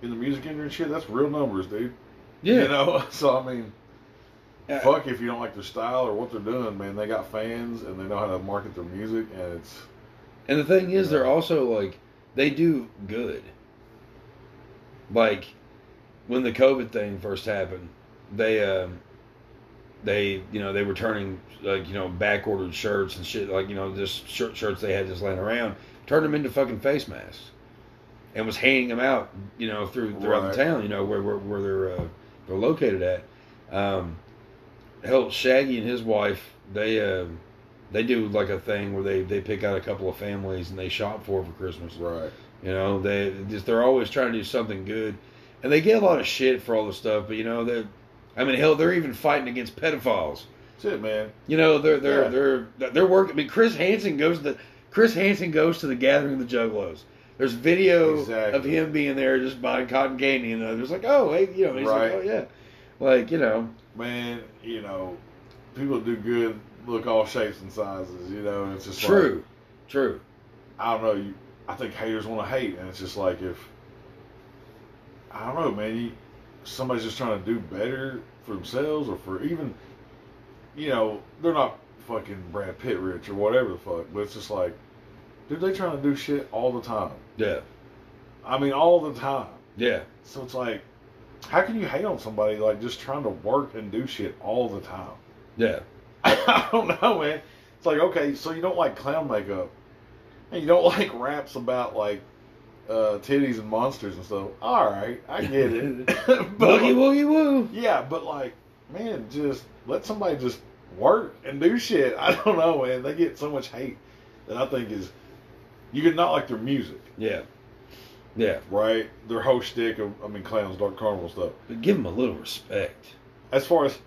in the music industry shit, that's real numbers, dude. yeah, You know, so I mean, Uh, fuck if you don't like their style or what they're doing, man. They got fans and they know how to market their music, and it's And the thing is, they're also like they do good. Like when the COVID thing first happened, they um, they you know they were turning like you know back ordered shirts and shit like you know just shirt shirts they had just laying around, turned them into fucking face masks, and was handing them out you know through throughout Right. the town you know where where, where they're uh, they're located at. Um, hell, Shaggy and his wife they. Uh, they do like a thing where they, they pick out a couple of families and they shop for for Christmas. right. You know, they just they're always trying to do something good, and they get a lot of shit for all the stuff. But you know, they, I mean, hell, they're even fighting against pedophiles. That's it, man. You know, they're they're Yeah. they're they're working. I mean, Chris Hansen goes to the Chris Hansen goes to the gathering of the Juggalos. There's video Exactly. of him being there just buying cotton candy, and others like, oh, hey, you know, he's Right. like, oh yeah, like you know, Man, you know, people do good look all shapes and sizes. You know, and it's just true, Like, true, I don't know. You, I think haters want to hate, and it's just like if I don't know, man. You, somebody's just trying to do better for themselves, or for even, you know, they're not fucking Brad Pitt rich or whatever the fuck, but it's just like, dude, they trying to do shit all the time. yeah, I mean, all the time. yeah, So it's like, how can you hate on somebody like just trying to work and do shit all the time? yeah, I don't know, man. It's like, okay, so you don't like clown makeup, and you don't like raps about like uh, titties and monsters and stuff. All right, I get it. but boogie woogie woo. yeah, but like, man, just let somebody just work and do shit. I don't know, man. They get so much hate that I think is you could not like their music, Yeah, yeah. right? Their whole shtick of, I mean, clowns, dark carnival stuff. But give them a little respect. As far as,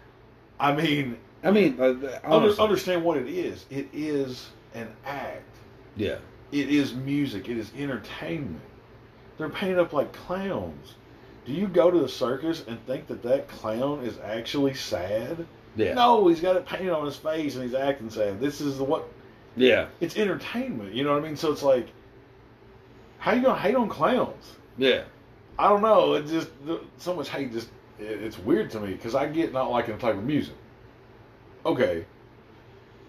I mean, I mean, uh, under, understand what it is. It is an act. yeah, It is music. It is entertainment. They're painted up like clowns. Do you go to the circus and think that that clown is actually sad? yeah, No, he's got it painted on his face and he's acting sad. This is what yeah, it's entertainment. You know what I mean? So it's like, how you gonna hate on clowns? yeah, I don't know. It just so much hate. Just it, it's weird to me because I get not liking the type of music. Okay,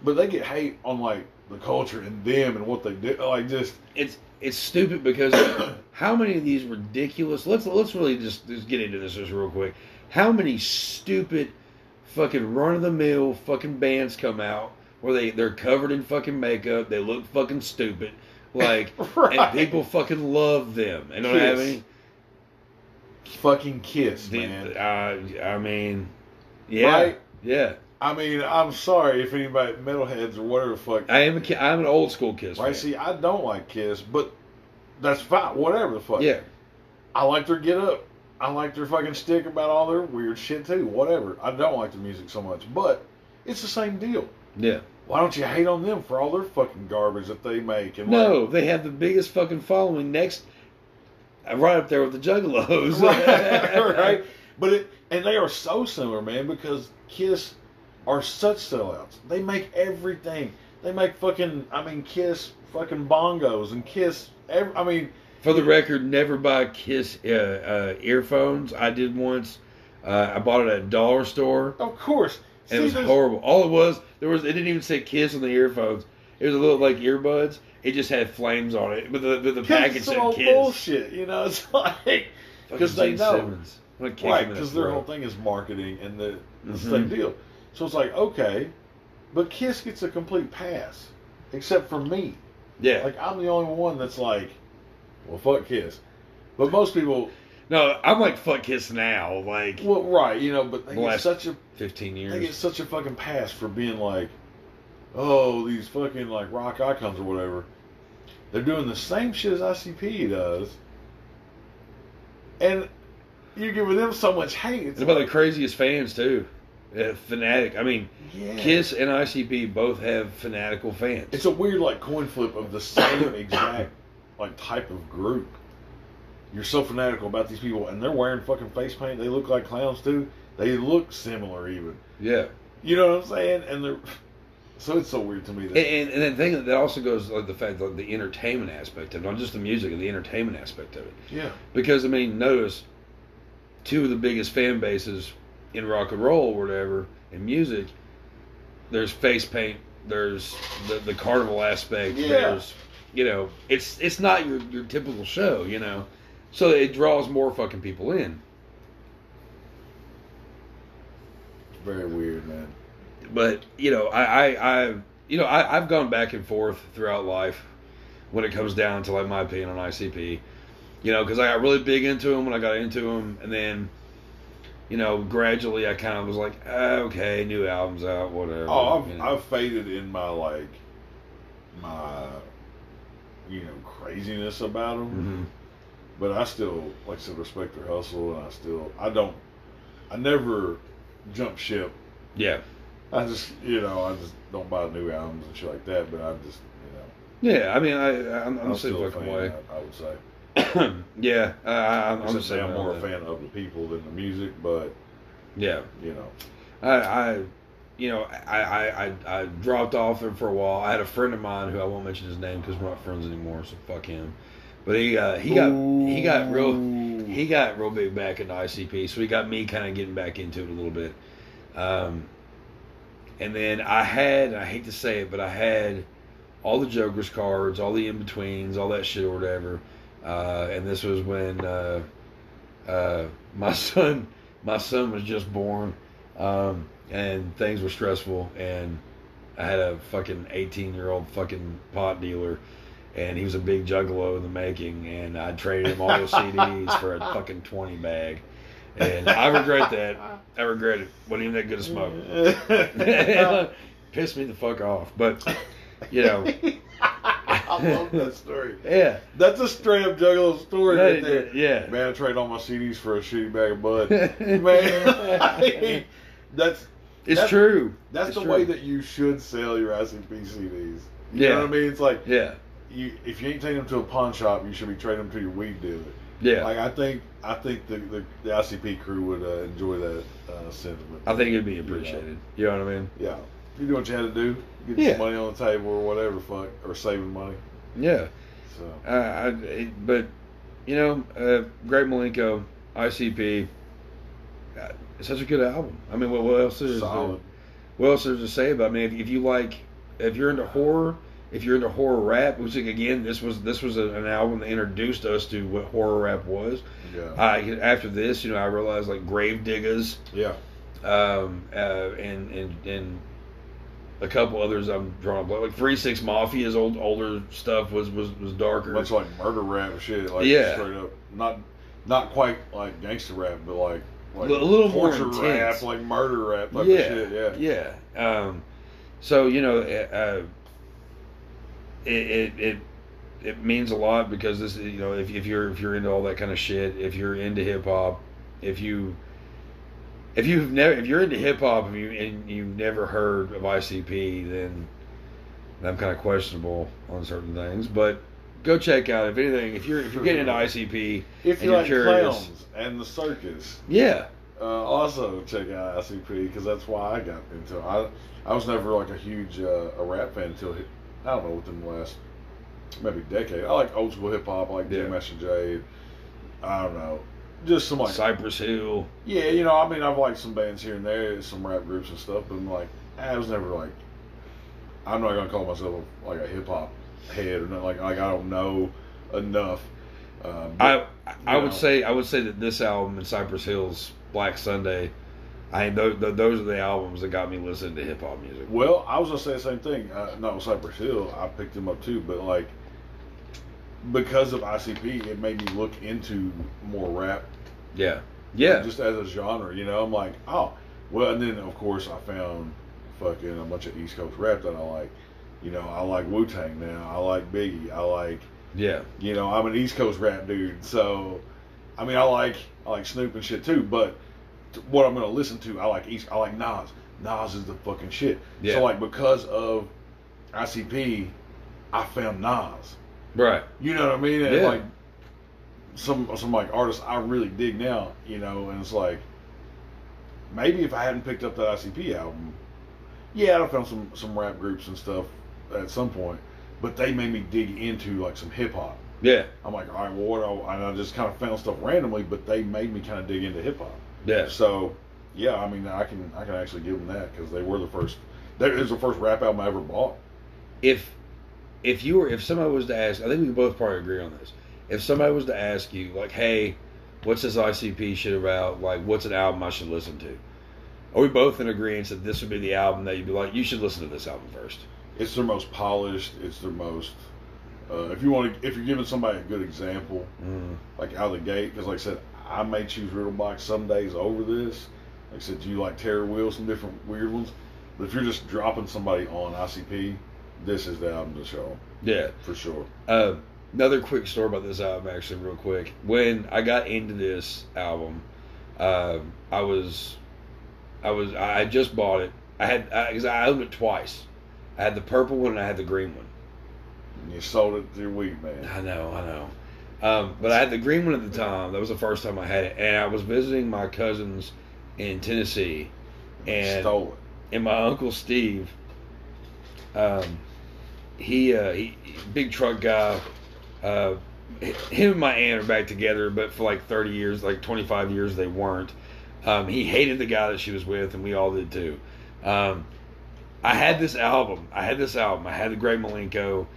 but they get hate on like the culture and them and what they do. Like just it's it's stupid because how many of these ridiculous? Let's let's really just just get into this just real quick. How many stupid, fucking run of the mill fucking bands come out where they they're covered in fucking makeup, they look fucking stupid, like, Right. and people fucking love them. And don't have Kiss. any. fucking kiss, The- man. uh, I mean, yeah, Right? Yeah, I mean, I'm sorry if anybody metalheads or whatever the fuck. I am a I'm an old school Kiss. Right? fan. See, I don't like Kiss, but that's fine. Whatever the fuck. Yeah, I like their get up. I like their fucking stick about all their weird shit too. Whatever. I don't like the music so much, but it's the same deal. yeah. Why don't you hate on them for all their fucking garbage that they make? And No, they have the biggest fucking following next, uh, right up there with the Juggalos. right, right. But it and they are so similar, man, because Kiss are such sellouts. They make everything. They make fucking. I mean, Kiss fucking bongos and Kiss. Every, I mean, For the record, never buy Kiss uh, uh, earphones. I did once. Uh, I bought it at a dollar store, of course. And it was horrible. All it was, there was, it didn't even say Kiss on the earphones. It was a little like earbuds. It just had flames on it, but the, but the package said Kiss. bullshit. You know, it's like because they know. Simmons. I'm gonna kick right him in the because their whole thing is marketing and the, the Mhm. same deal. So it's like okay, but Kiss gets a complete pass, except for me. Yeah. Like I'm the only one that's like, well, fuck Kiss. But most people, no, I'm like fuck Kiss now. Like well, right, you know, but they The get last such a 15 years. they get years. such a fucking pass for being like, oh, these fucking like rock icons or whatever. They're doing the same shit as ICP does, and you're giving them so much hate. It's And about the like, craziest fans too. Uh, fanatic. I mean, yeah. Kiss and ICP both have fanatical fans. It's a weird like coin flip of the same exact like type of group. You're so fanatical about these people, and they're wearing fucking face paint. They look like clowns too. They look similar, even. yeah. You know what I'm saying? And they're so it's so weird to me And, that and, and the thing that also goes like the fact that the entertainment aspect of it, not just the music, and the entertainment aspect of it. yeah, Because I mean, notice two of the biggest fan bases in rock and roll, or whatever, in music. There's face paint. There's the the carnival aspect. Yeah. There's you know, it's it's not your your typical show. You know, so it draws more fucking people in. it's very weird, man. but you know, I, I, I you know, I, I've gone back and forth throughout life when it comes down to like my opinion on ICP. You know, because I got really big into them when I got into them, and then, you know, gradually I kind of was like, ah, okay, new albums out, whatever. Oh, I've, you know. I've faded in my like my you know craziness about them, Mhm. But I still like I said respect their hustle, and I still I don't I never jump ship yeah, I just, you know, I just don't buy new albums and shit like that. But I just, you know, yeah. I mean, I, I'm, I'm I'm still a fan. way. I, I would say. yeah, I'm, I'm say I'm more a fan of the people than the music, but Yeah. you know, I, I you know, I, I, I, I dropped off there for a while. I had a friend of mine who I won't mention his name because we're not friends anymore, so fuck him. But he, uh, he got, he got real, he got real big back into ICP, so he got me kind of getting back into it a little bit. Um, and then I had, I hate to say it, but I had all the Joker's cards, all the in betweens, all that shit or whatever. Uh, and this was when uh, uh, my son, my son was just born, um, and things were stressful, and I had a fucking eighteen year old fucking pot dealer. And he was a big juggalo in the making, and I traded him all those CDs for a fucking twenty bag, and I regret that. I regret it. wasn't even that good a smoke. Pissed me the fuck off. But you know, I love that story. yeah, That's a straight up juggalo story right there. yeah. Man, I trade all my CDs for a shitty bag of bud. Man, that's It's That's- true. that's It's the true. way that you should sell your ICP CDs. You Yeah. know what I mean? It's like Yeah, you if you ain't taking them to a pawn shop, you should be trading them to your weed dealer. yeah. Like I think I think the the, the ICP crew would uh, enjoy that uh, sentiment. I think it'd be appreciated. You know what I mean? Yeah, you do what you had to do, get Yeah. some money on the table or whatever, fuck, or saving money. Yeah. So Uh, I, it- but you know, uh, Great Milenko, ICP. uh, It's such a good album. I mean, what, what else is there? solid. What else is there to say about? It? I mean, if, if you like, if you're into horror, if you're into horror rap, which again, this was this was a, an album that introduced us to what horror rap was. Yeah, I after this, you know, I realized like Gravediggaz, yeah. um, uh, and and and a couple others I'm drawing a blank. Like Three Six Mafia's old older stuff was was was darker. Much like murder rap shit. Like Yeah. straight up, not not quite like gangster rap, but like like A little more torture intense. rap, like murder rap type yeah, of shit. Yeah, yeah. Um, so you know, uh, it, it it it means a lot because this, you know, if, if you're if you're into all that kind of shit, if you're into hip hop, if you if you've never if you're into hip hop and you and you've never heard of ICP, then I'm kind of questionable on certain things. But go check out if anything if you're if you're getting into ICP, If and you you're like curious. clowns and the circus, yeah, uh, also check out ICP because that's why I got into it. I I was never like a huge uh, a rap fan until I don't know within the last maybe decade. I like old school hip hop, I like Yeah. Jam Master Jay. I don't know, just some like Cypress Hill. yeah, you know. I mean, I've liked some bands here and there, some rap groups and stuff, but I'm like, I was never like. I'm not gonna call myself a, like a hip hop head or nothing like like I don't know enough. Uh, but- I I you would say I would say that this album in Cypress Hill's Black Sunday, I those, those are the albums that got me listening to hip hop music. Well, I was gonna say the same thing. Uh, not with Cypress Hill, I picked him up too, but like because of ICP, it made me look into more rap. Yeah, yeah, Just as a genre, you know, I'm like, oh, well, and then of course I found fucking a bunch of East Coast rap that I like. You know, I like Wu Tang now. I like Biggie. I like, yeah, you know, I'm an East Coast rap dude. So, I mean, I like I like Snoop and shit too. But what I'm gonna listen to, I like East. I like Nas. Nas is the fucking shit. Yeah. So like because of ICP, I found Nas. right. You know what I mean? And Yeah. like some some like artists I really dig now, you know, and it's like maybe if I hadn't picked up that ICP album, yeah, I'd have found some some rap groups and stuff at some point, but they made me dig into like some hip hop. Yeah, I'm like, all right, well, what? I, and I just kind of found stuff randomly, but they made me kind of dig into hip hop. Yeah, So, yeah, I mean, I can I can actually give them that because they were the first. That is the first rap album I ever bought. if if you were if somebody was to ask, I think we both probably agree on this. If somebody was to ask you, like, hey, what's this ICP shit about? Like, what's an album I should listen to? Are we both in agreement that this would be the album that you'd be like, you should listen to this album first? It's their most polished. It's their most. Uh, if you want to, if you're giving somebody a good example, Mm. like out of the gate, because like I said, I may choose Riddle Box some days over this. Like I said, you like Terror Wheel, some different weird ones. But if you're just dropping somebody on ICP, this is the album to show. Yeah. for sure. Uh, another quick story about this album, actually, real quick. When I got into this album, uh, I was, I was, I just bought it. I had, because I, owned it twice. I had the purple one and I had the green one. And you sold it to your weed man. I know, I know. Um, but I had the green one at the time. That was the first time I had it, and I was visiting my cousins in Tennessee, and Stole it. and my uncle Steve, um, he, uh, he big truck guy. Uh, him and my aunt are back together, but for like thirty years, like twenty five years, they weren't. Um, he hated the guy that she was with, and we all did too. Um, I had this album. I had this album. I had the Great Milenko,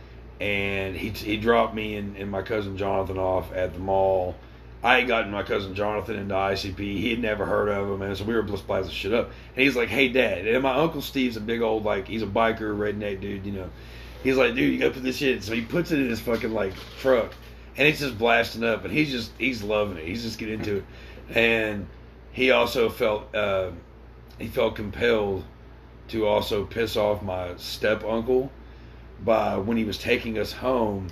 and he he dropped me and, and my cousin Jonathan off at the mall. I had gotten my cousin Jonathan into ICP. He had never heard of him, and so we were blasting shit up. And he's like, "Hey, Dad," and my uncle Steve's a big old like he's a biker redneck dude, you know. He's like, "Dude, you gotta put this shit." in." So he puts it in his fucking like truck, and it's just blasting up, and he's just he's loving it. He's just getting into it, and he also felt uh, he felt compelled to also piss off my step uncle by when he was taking us home.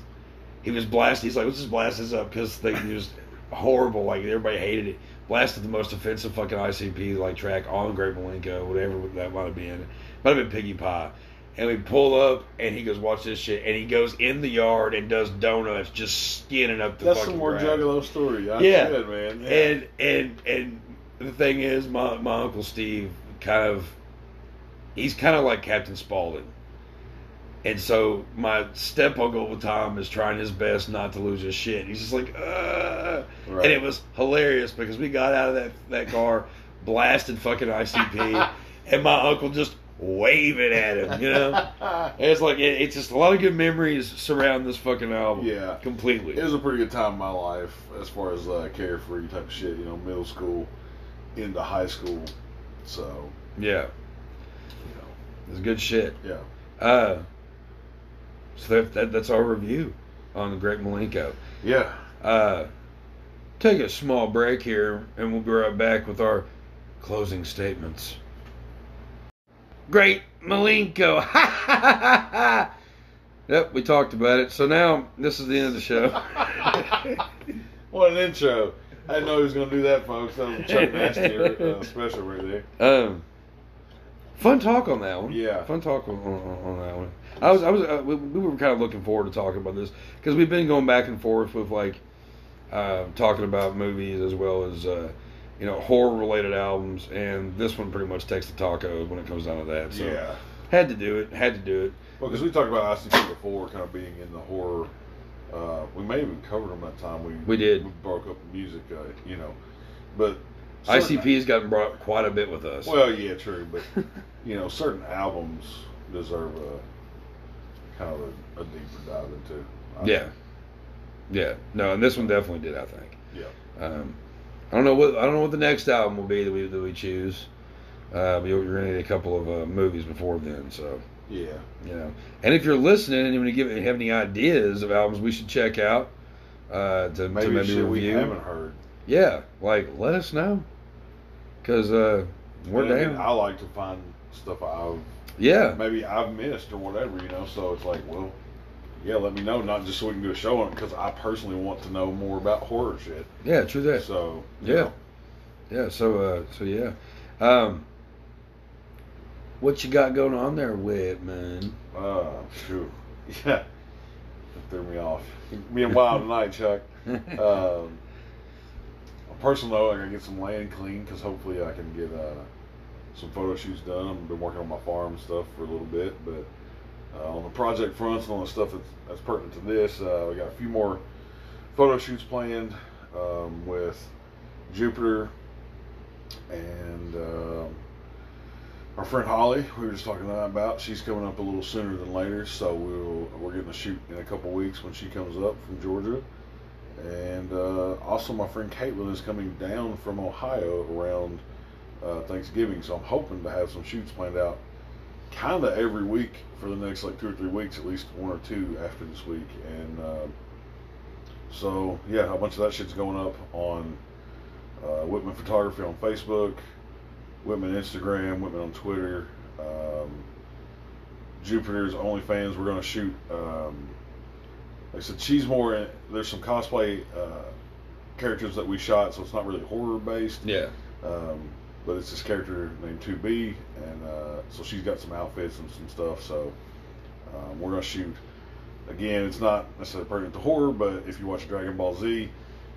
He was blasting. He's like, "Let's just blast this up" because they was horrible. Like everybody hated it. Blasted the most offensive fucking ICP like track on Great Milenko, whatever that might have been. Might have been Piggy Pie. And we pull up, and he goes, "Watch this shit!" And he goes in the yard and does donuts, just skinning up the That's fucking some more. Juggalo story. That's Yeah. man. Yeah. And and and the thing is, my my uncle Steve kind of he's kind of like Captain Spaulding. And so my step uncle Tom is trying his best not to lose his shit. He's just like, Right. and it was hilarious because we got out of that that car, blasted fucking ICP, and my uncle just waving at him, you know. And it's like it, it's just a lot of good memories surround this fucking album. Yeah. completely. It was a pretty good time in my life as far as uh, carefree type of shit, you know, middle school into high school. So, yeah, you know, it's good shit. yeah. Uh, so that, that that's our review on the Great Milenko. Yeah. Uh, take a small break here, and we'll be right back with our closing statements. Great Milenko. yep, we talked about it. So now this is the end of the show. what an intro. I didn't know he was going to do that, folks. That was Chuck Nasty uh, special right there. Um, fun talk on that one. Yeah. Fun talk on, on, on that one. I was, I was, uh, we, we were kind of looking forward to talking about this because we've been going back and forth with like uh, talking about movies as well as uh, you know horror related albums, and this one pretty much takes the taco when it comes down to that. So yeah. had to do it. Had to do it. Well, because we talked about ICP before, kind of being in the horror. Uh, we may have even covered them that time. We We did. We broke up the music, uh, you know, but ICP has gotten brought up quite a bit with us. Well, yeah, true, but you know, certain albums deserve a kind of a, a deeper dive into. I yeah, think. yeah. No, and this one definitely did. I think. Yeah. Um, I don't know what I don't know what the next album will be that we that we choose. Uh, but you're gonna need a couple of uh, movies before then, so Yeah. you know. And if you're listening and you want to give have any ideas of albums we should check out uh, to Maybe, to maybe shit we haven't heard. Yeah, like let us know, cause uh, we're And again, down. I like to find stuff I've Yeah, maybe I've missed or whatever, you know. So it's like, well, yeah, let me know, not just so we can do a show on it, because I personally want to know more about horror shit. yeah, true that. So Yeah. know, Yeah, so uh, so yeah. Um, what you got going on there, Whitman? uh, phew. yeah, that threw me off. Being wild tonight, Chuck. Um, a I gotta get some land clean because hopefully I can get uh, some photo shoots done. I've been working on my farm stuff for a little bit, but uh, on the project fronts and on the stuff that's, that's pertinent to this, uh, we got a few more photo shoots planned um, with Jupiter and um, our friend Holly. We were just talking about. She's coming up a little sooner than later, so we'll we're getting a shoot in a couple weeks when she comes up from Georgia. And uh, also, my friend Caitlin is coming down from Ohio around uh, Thanksgiving, so I'm hoping to have some shoots planned out kind of every week for the next like two or three weeks, at least one or two after this week. And uh, so, yeah, a bunch of that shit's going up on uh, Whitman Photography on Facebook, Whitman Instagram, Whitman on Twitter. Um, Jupiter's OnlyFans. We're going to shoot. Um, like I said, she's more. In, there's some cosplay uh, characters that we shot, so it's not really horror based. Yeah, Um, but it's this character named 2B, and uh, so she's got some outfits and some stuff. So um, we're gonna shoot. Again, it's not necessarily pertinent to horror, but if you watch Dragon Ball Z,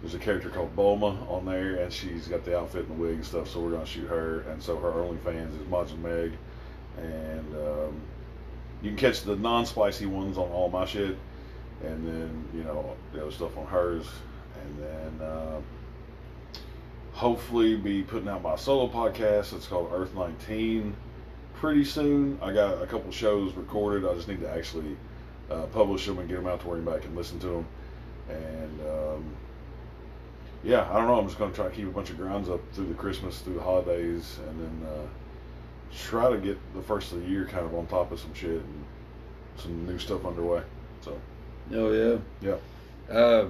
there's a character called Bulma on there, and she's got the outfit and the wig and stuff. So we're gonna shoot her, and so her OnlyFans is Majin Meg, and um, you can catch the non-spicy ones on all my shit, and then you know the other stuff on hers, and then. Uh, hopefully be putting out my solo podcast. It's called Earth 19 pretty soon. I got a couple shows recorded. I just need to actually uh, publish them and get them out to where anybody can listen to them. And um, yeah, I don't know. I'm just going to try to keep a bunch of grounds up through the Christmas, through the holidays, and then uh, try to get the first of the year kind of on top of some shit and some new stuff underway. So oh yeah, yeah, Uh,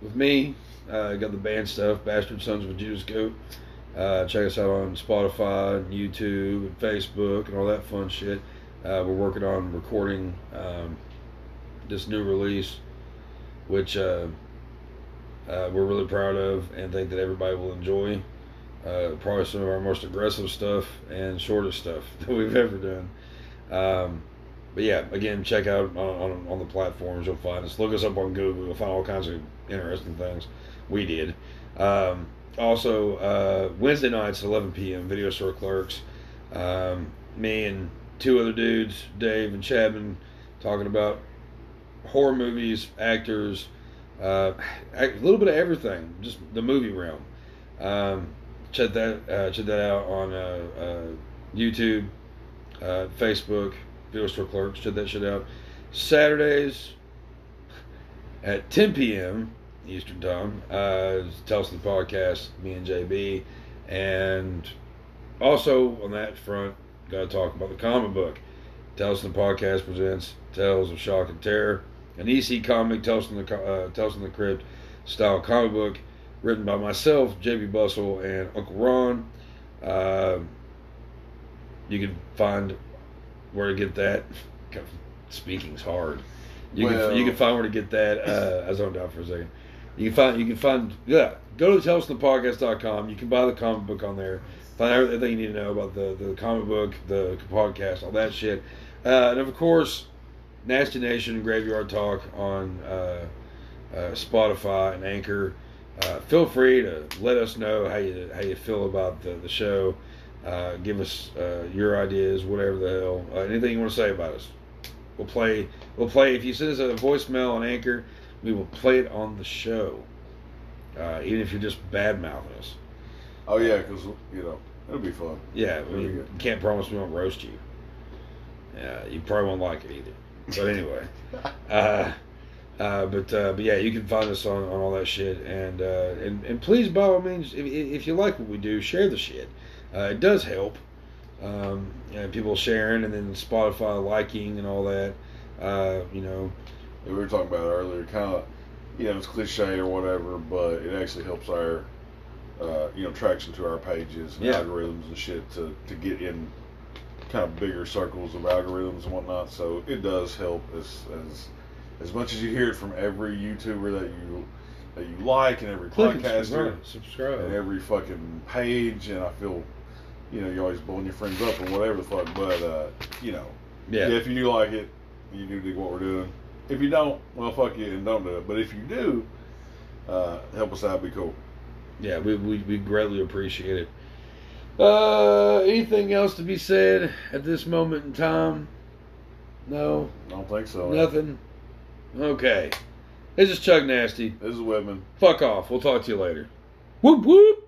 with me, uh, got the band stuff, Bastard Sons of a Judas Goat. Uh, check us out on Spotify, and YouTube, and Facebook, and all that fun shit. Uh, we're working on recording um, this new release, which uh, uh, we're really proud of and think that everybody will enjoy. Uh, probably some of our most aggressive stuff and shortest stuff that we've ever done. Um, but yeah, again, check out on, on, on the platforms. You'll find us. Look us up on Google. You'll find all kinds of interesting things. We did. Um, also, uh, Wednesday nights 11 p.m. Video Store Clerks. Um, me and two other dudes, Dave and Chapman, talking about horror movies, actors, uh, a little bit of everything, just the movie realm. Um, check that uh, check that out on uh, uh, YouTube, uh, Facebook, Video Store Clerks. Check that shit out. Saturdays at 10 p.m. Eastern Time. Uh, of the Podcast, me and JB. And also on that front, got to talk about the comic book. Tales of the Podcast presents Tales of Shock and Terror, an EC comic, from the, uh, from the Crypt style comic book written by myself, JB Bustle, and Uncle Ron. Uh, you can find where to get that. Speaking's hard. You Well- can you can find where to get that. Uh, I zoned out for a second. You can find you can find yeah. Go to tellsthepodcast.com. You can buy the comic book on there. Find everything you need to know about the the comic book, the podcast, all that shit. Uh, and of course, Nasty Nation Graveyard Talk on uh, uh, Spotify and Anchor. Uh, feel free to let us know how you how you feel about the the show. Uh, give us uh, your ideas, whatever the hell, uh, anything you want to say about us. We'll play. We'll play. If you send us a voicemail on Anchor, we will play it on the show. Uh, even if you're just bad mouthing us. Oh yeah, because you know it'll be fun. Yeah, we can't promise we won't roast you. Yeah, you probably won't like it either. But anyway, uh, uh, but uh, but yeah, you can find us on, on all that shit, and uh, and and please by all means, if if you like what we do, share the shit. Uh, it does help. Um, know, people sharing and then Spotify liking and all that. Uh, you know, we were talking about it earlier, kind of, you know, it's cliche or whatever, but it actually helps our, uh, you know, traction to our pages and Yeah. algorithms and shit to, to get in kind of bigger circles of algorithms and whatnot. So it does help as as as much as you hear it from every YouTuber that you that you like and every click and podcaster subscribe. subscribe. and every fucking page, and I feel. You know, you're always blowing your friends up and whatever the fuck, but uh, you know, yeah. yeah, if you do like it, you do dig what we're doing. If you don't, well, fuck you and don't do it. But if you do, uh, help us out. Be cool. Yeah, we, we, we greatly appreciate it. Uh, anything else to be said at this moment in time? No, I don't think so. nothing. Okay, this is Chuck Nasty. This is Whitman. Fuck off. We'll talk to you later. Whoop whoop.